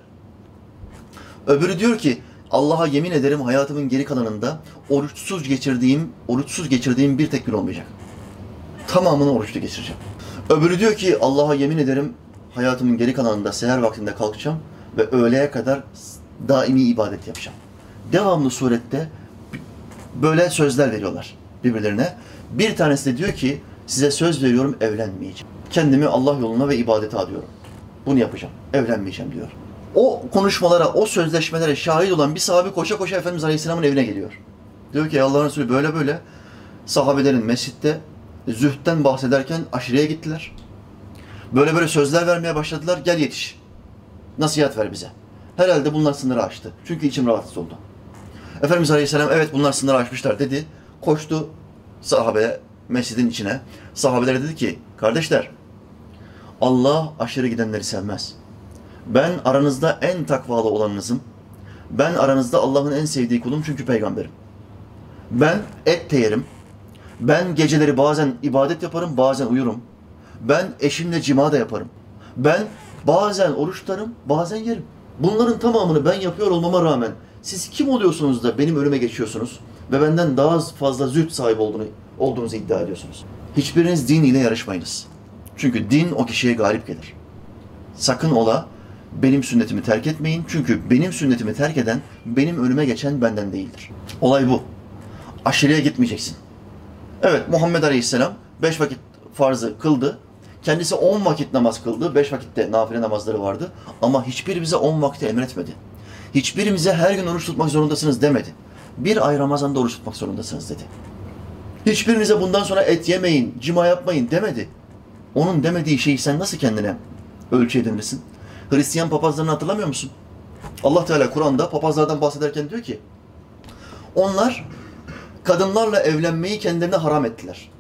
Öbürü diyor ki Allah'a yemin ederim hayatımın geri kalanında oruçsuz geçirdiğim, oruçsuz geçirdiğim bir tek gün olmayacak. Tamamını oruçlu geçireceğim. Öbürü diyor ki Allah'a yemin ederim hayatımın geri kalanında seher vaktinde kalkacağım ve öğleye kadar daimi ibadet yapacağım. Devamlı surette böyle sözler veriyorlar birbirlerine. Bir tanesi de diyor ki size söz veriyorum evlenmeyeceğim. Kendimi Allah yoluna ve ibadete adıyorum. Bunu yapacağım. Evlenmeyeceğim diyor. O konuşmalara, o sözleşmelere şahit olan bir sahabe koşa koşa Efendimiz Aleyhisselam'ın evine geliyor. Diyor ki Allah'ın Resulü böyle böyle sahabelerin mescitte zühtten bahsederken aşireye gittiler. Böyle böyle sözler vermeye başladılar. Gel yetiş. Nasihat ver bize. Herhalde bunlar sınırı aştı. Çünkü içim rahatsız oldu. Efendimiz Aleyhisselam evet bunlar sınırı aşmışlar dedi. Koştu sahabeye, mescidin içine. Sahabelere dedi ki kardeşler Allah aşırı gidenleri sevmez. Ben aranızda en takvalı olanınızım. Ben aranızda Allah'ın en sevdiği kulum çünkü peygamberim. Ben et de yerim. Ben geceleri bazen ibadet yaparım, bazen uyurum. Ben eşimle cima da yaparım. Ben bazen oruç tutarım, bazen yerim. Bunların tamamını ben yapıyor olmama rağmen siz kim oluyorsunuz da benim önüme geçiyorsunuz ve benden daha fazla züht sahibi olduğunu, olduğunuzu iddia ediyorsunuz? Hiçbiriniz din ile yarışmayınız. Çünkü din o kişiye galip gelir. Sakın ola benim sünnetimi terk etmeyin. Çünkü benim sünnetimi terk eden benim önüme geçen benden değildir. Olay bu. Aşırıya gitmeyeceksin. Evet Muhammed Aleyhisselam beş vakit farzı kıldı. Kendisi on vakit namaz kıldı. Beş vakitte nafile namazları vardı. Ama hiçbirimize on vakti emretmedi. Hiçbirimize her gün oruç tutmak zorundasınız demedi. Bir ay Ramazan'da oruç tutmak zorundasınız dedi. Hiçbirinize bundan sonra et yemeyin, cima yapmayın demedi. Onun demediği şeyi sen nasıl kendine ölçü edinirsin? Hristiyan papazlarını hatırlamıyor musun? Allah Teala Kur'an'da papazlardan bahsederken diyor ki onlar kadınlarla evlenmeyi kendilerine haram ettiler.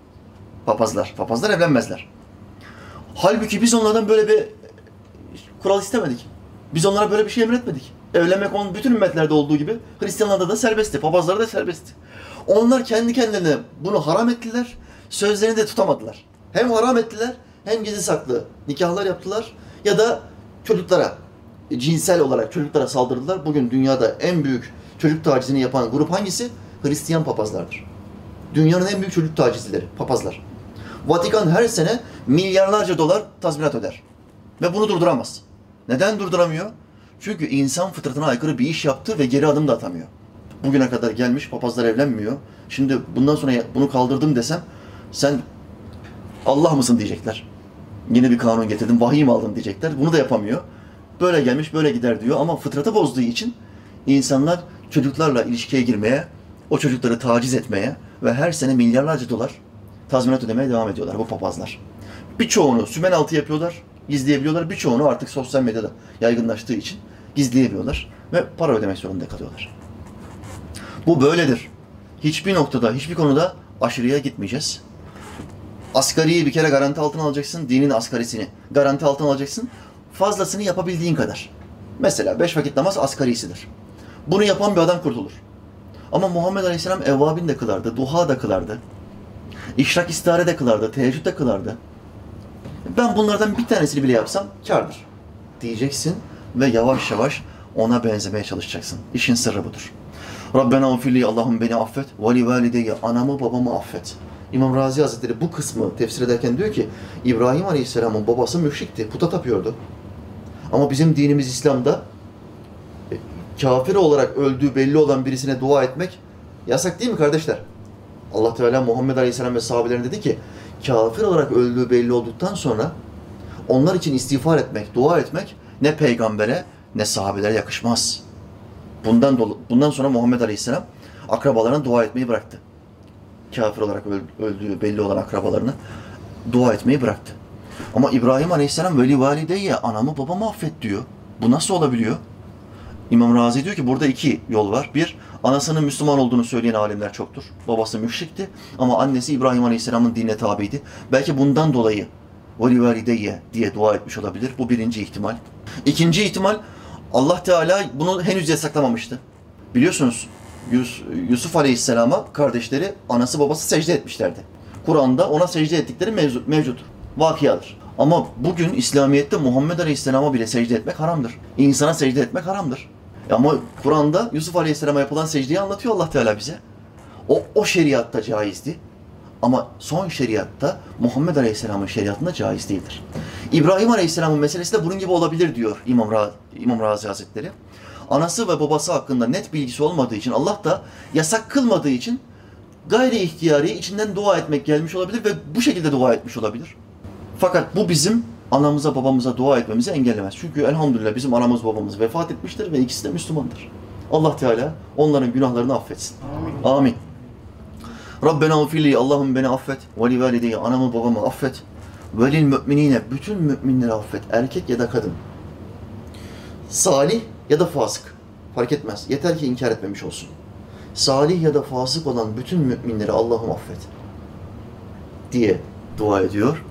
Papazlar. Papazlar evlenmezler. Halbuki biz onlardan böyle bir kural istemedik. Biz onlara böyle bir şey emretmedik. Evlenmek onun bütün ümmetlerde olduğu gibi Hristiyanlarda da serbestti. Papazlarda da serbestti. Onlar kendi kendilerine bunu haram ettiler. Sözlerini de tutamadılar. Hem haram ettiler hem gizli saklı nikahlar yaptılar ya da çocuklara cinsel olarak çocuklara saldırdılar. Bugün dünyada en büyük çocuk tacizini yapan grup hangisi? Hristiyan papazlardır. Dünyanın en büyük çocuk tacizcileri, papazlar. Vatikan her sene milyarlarca dolar tazminat öder. Ve bunu durduramaz. Neden durduramıyor? Çünkü insan fıtratına aykırı bir iş yaptı ve geri adım da atamıyor. Bugüne kadar gelmiş papazlar evlenmiyor. Şimdi bundan sonra bunu kaldırdım desem sen Allah mısın diyecekler. Yine bir kanun getirdim, vahiy mi aldın diyecekler. Bunu da yapamıyor. Böyle gelmiş, böyle gider diyor ama fıtratı bozduğu için insanlar çocuklarla ilişkiye girmeye, o çocukları taciz etmeye ve her sene milyarlarca dolar tazminat ödemeye devam ediyorlar bu papazlar. Birçoğunu sümen altı yapıyorlar, gizleyebiliyorlar. Birçoğunu artık sosyal medyada yaygınlaştığı için gizleyebiliyorlar ve para ödemek zorunda kalıyorlar. Bu böyledir. Hiçbir noktada, hiçbir konuda aşırıya gitmeyeceğiz. Asgariyi bir kere garanti altına alacaksın, dinin asgarisini garanti altına alacaksın. Fazlasını yapabildiğin kadar. Mesela beş vakit namaz asgarisidir. Bunu yapan bir adam kurtulur. Ama Muhammed Aleyhisselam evvabin de kılardı, duha da kılardı. İşrak istihare de kılardı, teheccüd de kılardı. Ben bunlardan bir tanesini bile yapsam kârdır. Diyeceksin ve yavaş yavaş ona benzemeye çalışacaksın. İşin sırrı budur. Rabbena ufilli Allah'ım beni affet. Ve li anamı babamı affet. İmam Razi Hazretleri bu kısmı tefsir ederken diyor ki İbrahim Aleyhisselam'ın babası müşrikti, puta tapıyordu. Ama bizim dinimiz İslam'da e, kafir olarak öldüğü belli olan birisine dua etmek yasak değil mi kardeşler? Allah Teala Muhammed Aleyhisselam ve sahabelerine dedi ki kafir olarak öldüğü belli olduktan sonra onlar için istiğfar etmek, dua etmek ne peygambere ne sahabelere yakışmaz. Bundan dolu, bundan sonra Muhammed Aleyhisselam akrabalarına dua etmeyi bıraktı. Kafir olarak öldüğü belli olan akrabalarına dua etmeyi bıraktı. Ama İbrahim Aleyhisselam veli valideyye anamı babamı affet diyor. Bu nasıl olabiliyor? İmam Razi diyor ki burada iki yol var. Bir, anasının Müslüman olduğunu söyleyen alimler çoktur. Babası müşrikti ama annesi İbrahim Aleyhisselam'ın dinine tabiydi. Belki bundan dolayı veli valideyye diye dua etmiş olabilir. Bu birinci ihtimal. İkinci ihtimal Allah Teala bunu henüz yasaklamamıştı. Biliyorsunuz Yus Yusuf Aleyhisselam'a kardeşleri anası babası secde etmişlerdi. Kur'an'da ona secde ettikleri mevcut, mevcut. Vakiyadır. Ama bugün İslamiyet'te Muhammed Aleyhisselam'a bile secde etmek haramdır. İnsana secde etmek haramdır. Ama Kur'an'da Yusuf Aleyhisselam'a yapılan secdeyi anlatıyor Allah Teala bize. O, o şeriatta caizdi. Ama son şeriatta Muhammed Aleyhisselam'ın şeriatında caiz değildir. İbrahim Aleyhisselam'ın meselesi de bunun gibi olabilir diyor İmam, Ra İmam Razi Hazretleri. Anası ve babası hakkında net bilgisi olmadığı için Allah da yasak kılmadığı için gayri ihtiyari içinden dua etmek gelmiş olabilir ve bu şekilde dua etmiş olabilir. Fakat bu bizim anamıza babamıza dua etmemizi engellemez. Çünkü elhamdülillah bizim anamız babamız vefat etmiştir ve ikisi de Müslümandır. Allah Teala onların günahlarını affetsin. Amin. Amin. Rabbena ufili Allah'ım beni affet. Ve li valideyye anamı babamı affet. Ve lil müminine bütün müminleri affet. Erkek ya da kadın. Salih ya da fasık. Fark etmez. Yeter ki inkar etmemiş olsun. Salih ya da fasık olan bütün müminleri Allah'ım affet. Diye dua ediyor.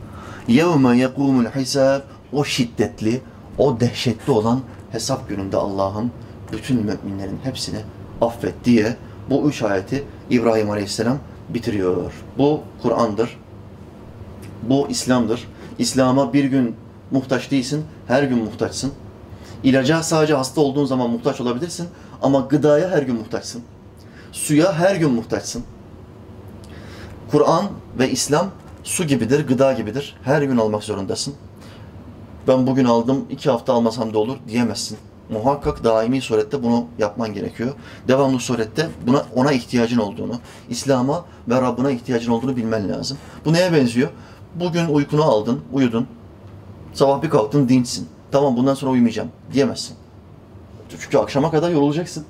يَوْمَ يَقُومُ الْحِسَابِ O şiddetli, o dehşetli olan hesap gününde Allah'ım bütün müminlerin hepsini affet diye bu üç ayeti İbrahim Aleyhisselam bitiriyor. Bu Kur'an'dır. Bu İslam'dır. İslam'a bir gün muhtaç değilsin, her gün muhtaçsın. İlaca sadece hasta olduğun zaman muhtaç olabilirsin ama gıdaya her gün muhtaçsın. Suya her gün muhtaçsın. Kur'an ve İslam su gibidir, gıda gibidir. Her gün almak zorundasın. Ben bugün aldım, iki hafta almasam da olur diyemezsin. Muhakkak daimi surette bunu yapman gerekiyor. Devamlı surette buna ona ihtiyacın olduğunu, İslam'a ve Rabbına ihtiyacın olduğunu bilmen lazım. Bu neye benziyor? Bugün uykunu aldın, uyudun. Sabah bir kalktın, dinçsin. Tamam bundan sonra uyumayacağım diyemezsin. Çünkü akşama kadar yorulacaksın.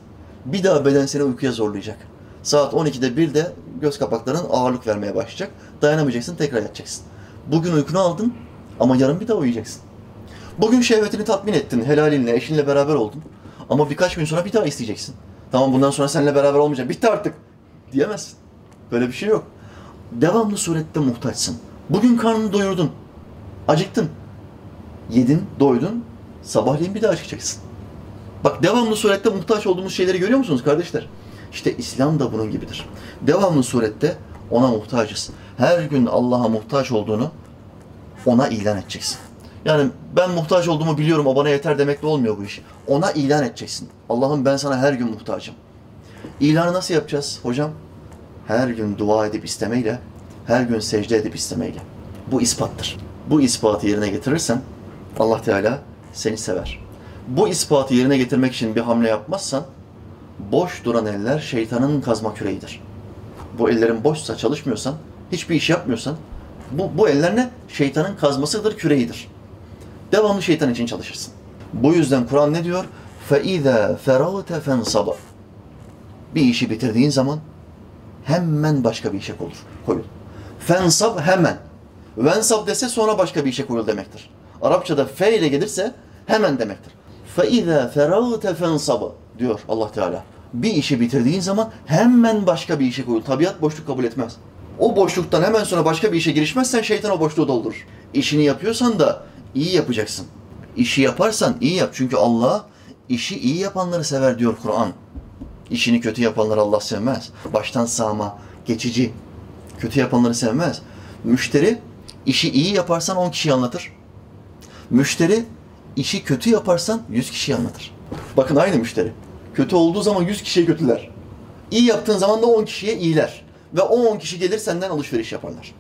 Bir daha beden seni uykuya zorlayacak. Saat 12'de 1'de göz kapakların ağırlık vermeye başlayacak. Dayanamayacaksın, tekrar yatacaksın. Bugün uykunu aldın ama yarın bir daha uyuyacaksın. Bugün şehvetini tatmin ettin, helalinle, eşinle beraber oldun. Ama birkaç gün sonra bir daha isteyeceksin. Tamam bundan sonra seninle beraber olmayacağım, bitti artık diyemezsin. Böyle bir şey yok. Devamlı surette muhtaçsın. Bugün karnını doyurdun, acıktın. Yedin, doydun, sabahleyin bir daha çıkacaksın. Bak devamlı surette muhtaç olduğumuz şeyleri görüyor musunuz kardeşler? İşte İslam da bunun gibidir. Devamlı surette ona muhtacız. Her gün Allah'a muhtaç olduğunu ona ilan edeceksin. Yani ben muhtaç olduğumu biliyorum o bana yeter demekle olmuyor bu iş. Ona ilan edeceksin. Allah'ım ben sana her gün muhtacım. İlanı nasıl yapacağız hocam? Her gün dua edip istemeyle, her gün secde edip istemeyle. Bu ispattır. Bu ispatı yerine getirirsen Allah Teala seni sever. Bu ispatı yerine getirmek için bir hamle yapmazsan boş duran eller şeytanın kazma küreğidir. Bu ellerin boşsa, çalışmıyorsan, hiçbir iş yapmıyorsan bu, bu eller ne? Şeytanın kazmasıdır, küreğidir. Devamlı şeytan için çalışırsın. Bu yüzden Kur'an ne diyor? فَاِذَا فَرَغْتَ فَانْصَبَ Bir işi bitirdiğin zaman hemen başka bir işe koyul. koyul. Fensab hemen. Vensab dese sonra başka bir işe koyul demektir. Arapçada fe ile gelirse hemen demektir. فَاِذَا فَرَغْتَ فَانْصَبَ diyor Allah Teala. Bir işi bitirdiğin zaman hemen başka bir işe koyul. Tabiat boşluk kabul etmez. O boşluktan hemen sonra başka bir işe girişmezsen şeytan o boşluğu doldurur. İşini yapıyorsan da iyi yapacaksın. İşi yaparsan iyi yap. Çünkü Allah işi iyi yapanları sever diyor Kur'an. İşini kötü yapanları Allah sevmez. Baştan sağma, geçici. Kötü yapanları sevmez. Müşteri işi iyi yaparsan 10 kişiyi anlatır. Müşteri işi kötü yaparsan 100 kişiyi anlatır. Bakın aynı müşteri. Kötü olduğu zaman 100 kişiye kötüler. İyi yaptığın zaman da 10 kişiye iyiler. Ve o 10 kişi gelir senden alışveriş yaparlar.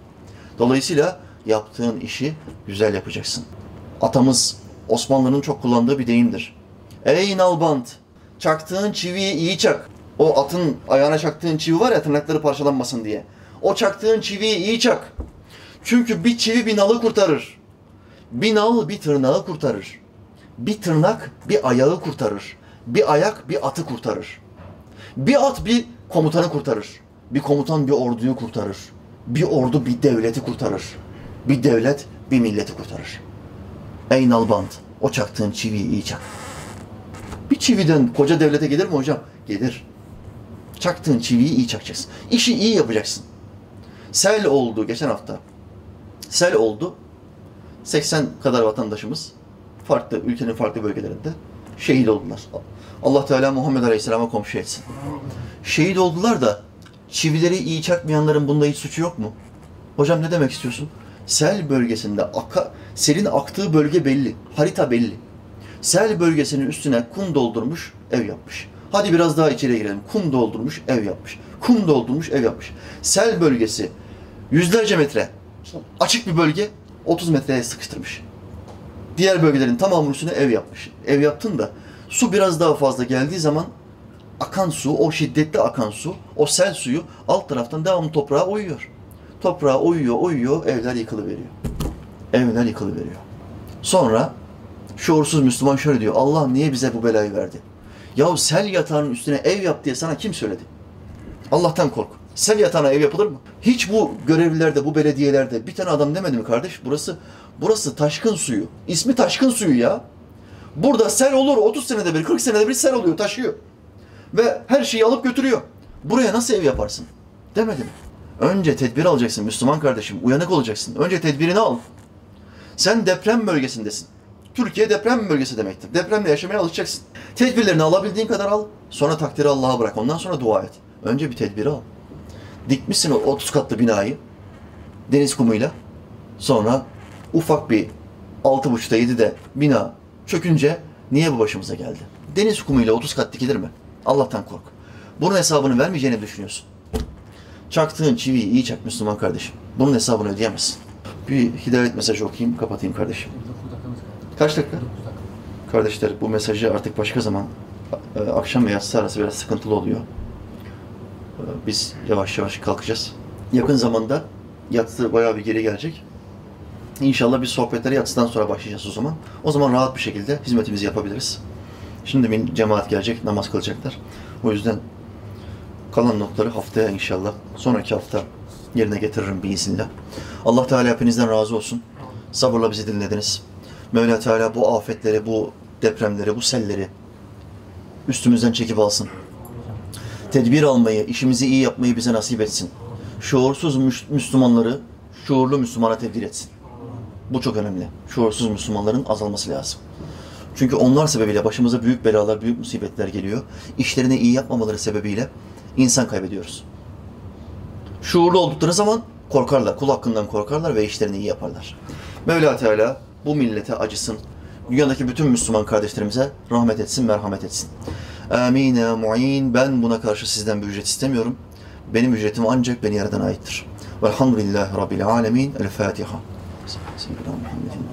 Dolayısıyla yaptığın işi güzel yapacaksın. Atamız Osmanlı'nın çok kullandığı bir deyimdir. Ey nalbant, çaktığın çiviyi iyi çak. O atın ayağına çaktığın çivi var ya tırnakları parçalanmasın diye. O çaktığın çiviyi iyi çak. Çünkü bir çivi bir nalı kurtarır. Bir nal bir tırnağı kurtarır. Bir tırnak bir ayağı kurtarır. Bir ayak bir atı kurtarır. Bir at bir komutanı kurtarır. Bir komutan bir orduyu kurtarır. Bir ordu bir devleti kurtarır. Bir devlet bir milleti kurtarır. Ey nalbant, o çaktığın çiviyi iyi çak. Bir çividen koca devlete gelir mi hocam? Gelir. Çaktığın çiviyi iyi çakacaksın. İşi iyi yapacaksın. Sel oldu geçen hafta. Sel oldu. 80 kadar vatandaşımız farklı ülkenin farklı bölgelerinde şehit oldular. Allah Teala Muhammed Aleyhisselam'a komşu etsin. Şehit oldular da çivileri iyi çakmayanların bunda hiç suçu yok mu? Hocam ne demek istiyorsun? Sel bölgesinde aka, selin aktığı bölge belli. Harita belli. Sel bölgesinin üstüne kum doldurmuş, ev yapmış. Hadi biraz daha içeri girelim. Kum doldurmuş, ev yapmış. Kum doldurmuş, ev yapmış. Sel bölgesi yüzlerce metre. Açık bir bölge 30 metreye sıkıştırmış. Diğer bölgelerin tamamının üstüne ev yapmış. Ev yaptın da su biraz daha fazla geldiği zaman akan su, o şiddetli akan su, o sel suyu alt taraftan devamlı toprağa oyuyor. Toprağa oyuyor, oyuyor, evler yıkılıveriyor. Evler yıkılıveriyor. Sonra şuursuz Müslüman şöyle diyor. Allah niye bize bu belayı verdi? Yahu sel yatağının üstüne ev yap diye sana kim söyledi? Allah'tan kork. Sel yatağına ev yapılır mı? Hiç bu görevlilerde, bu belediyelerde bir tane adam demedi mi kardeş? Burası burası taşkın suyu. İsmi taşkın suyu ya. Burada sel olur 30 senede bir, 40 senede bir sel oluyor, taşıyor. Ve her şeyi alıp götürüyor. Buraya nasıl ev yaparsın? Demedi mi? Önce tedbir alacaksın Müslüman kardeşim. Uyanık olacaksın. Önce tedbirini al. Sen deprem bölgesindesin. Türkiye deprem bölgesi demektir. Depremle yaşamaya alışacaksın. Tedbirlerini alabildiğin kadar al. Sonra takdiri Allah'a bırak. Ondan sonra dua et. Önce bir tedbiri al. Dikmişsin o 30 katlı binayı deniz kumuyla. Sonra ufak bir 6.5'ta 7'de bina çökünce niye bu başımıza geldi? Deniz kumuyla 30 kat dikilir mi? Allah'tan kork. Bunun hesabını vermeyeceğini düşünüyorsun. Çaktığın çiviyi iyi çak Müslüman kardeşim. Bunun hesabını ödeyemezsin. Bir hidayet mesajı okuyayım, kapatayım kardeşim. Kaç dakika? Kardeşler bu mesajı artık başka zaman e, akşam ve yatsı arası biraz sıkıntılı oluyor. Biz yavaş yavaş kalkacağız. Yakın zamanda yatsı bayağı bir geri gelecek. İnşallah biz sohbetlere yatsıdan sonra başlayacağız o zaman. O zaman rahat bir şekilde hizmetimizi yapabiliriz. Şimdi bir cemaat gelecek, namaz kılacaklar. O yüzden kalan notları haftaya inşallah, sonraki hafta yerine getiririm biiznillah. Allah Teala hepinizden razı olsun. Sabırla bizi dinlediniz. Mevla Teala bu afetleri, bu depremleri, bu selleri üstümüzden çekip alsın. Tedbir almayı, işimizi iyi yapmayı bize nasip etsin. Şuursuz Müslümanları şuurlu Müslümana tebdil etsin. Bu çok önemli. Şuursuz Müslümanların azalması lazım. Çünkü onlar sebebiyle başımıza büyük belalar, büyük musibetler geliyor. İşlerini iyi yapmamaları sebebiyle insan kaybediyoruz. Şuurlu oldukları zaman korkarlar, kul hakkından korkarlar ve işlerini iyi yaparlar. Mevla Teala bu millete acısın. Dünyadaki bütün Müslüman kardeşlerimize rahmet etsin, merhamet etsin. Amin ya mu'in. Ben buna karşı sizden bir ücret istemiyorum. Benim ücretim ancak beni yerden aittir. Velhamdülillahi Rabbil alemin. El Fatiha. Seyyidina Muhammedin.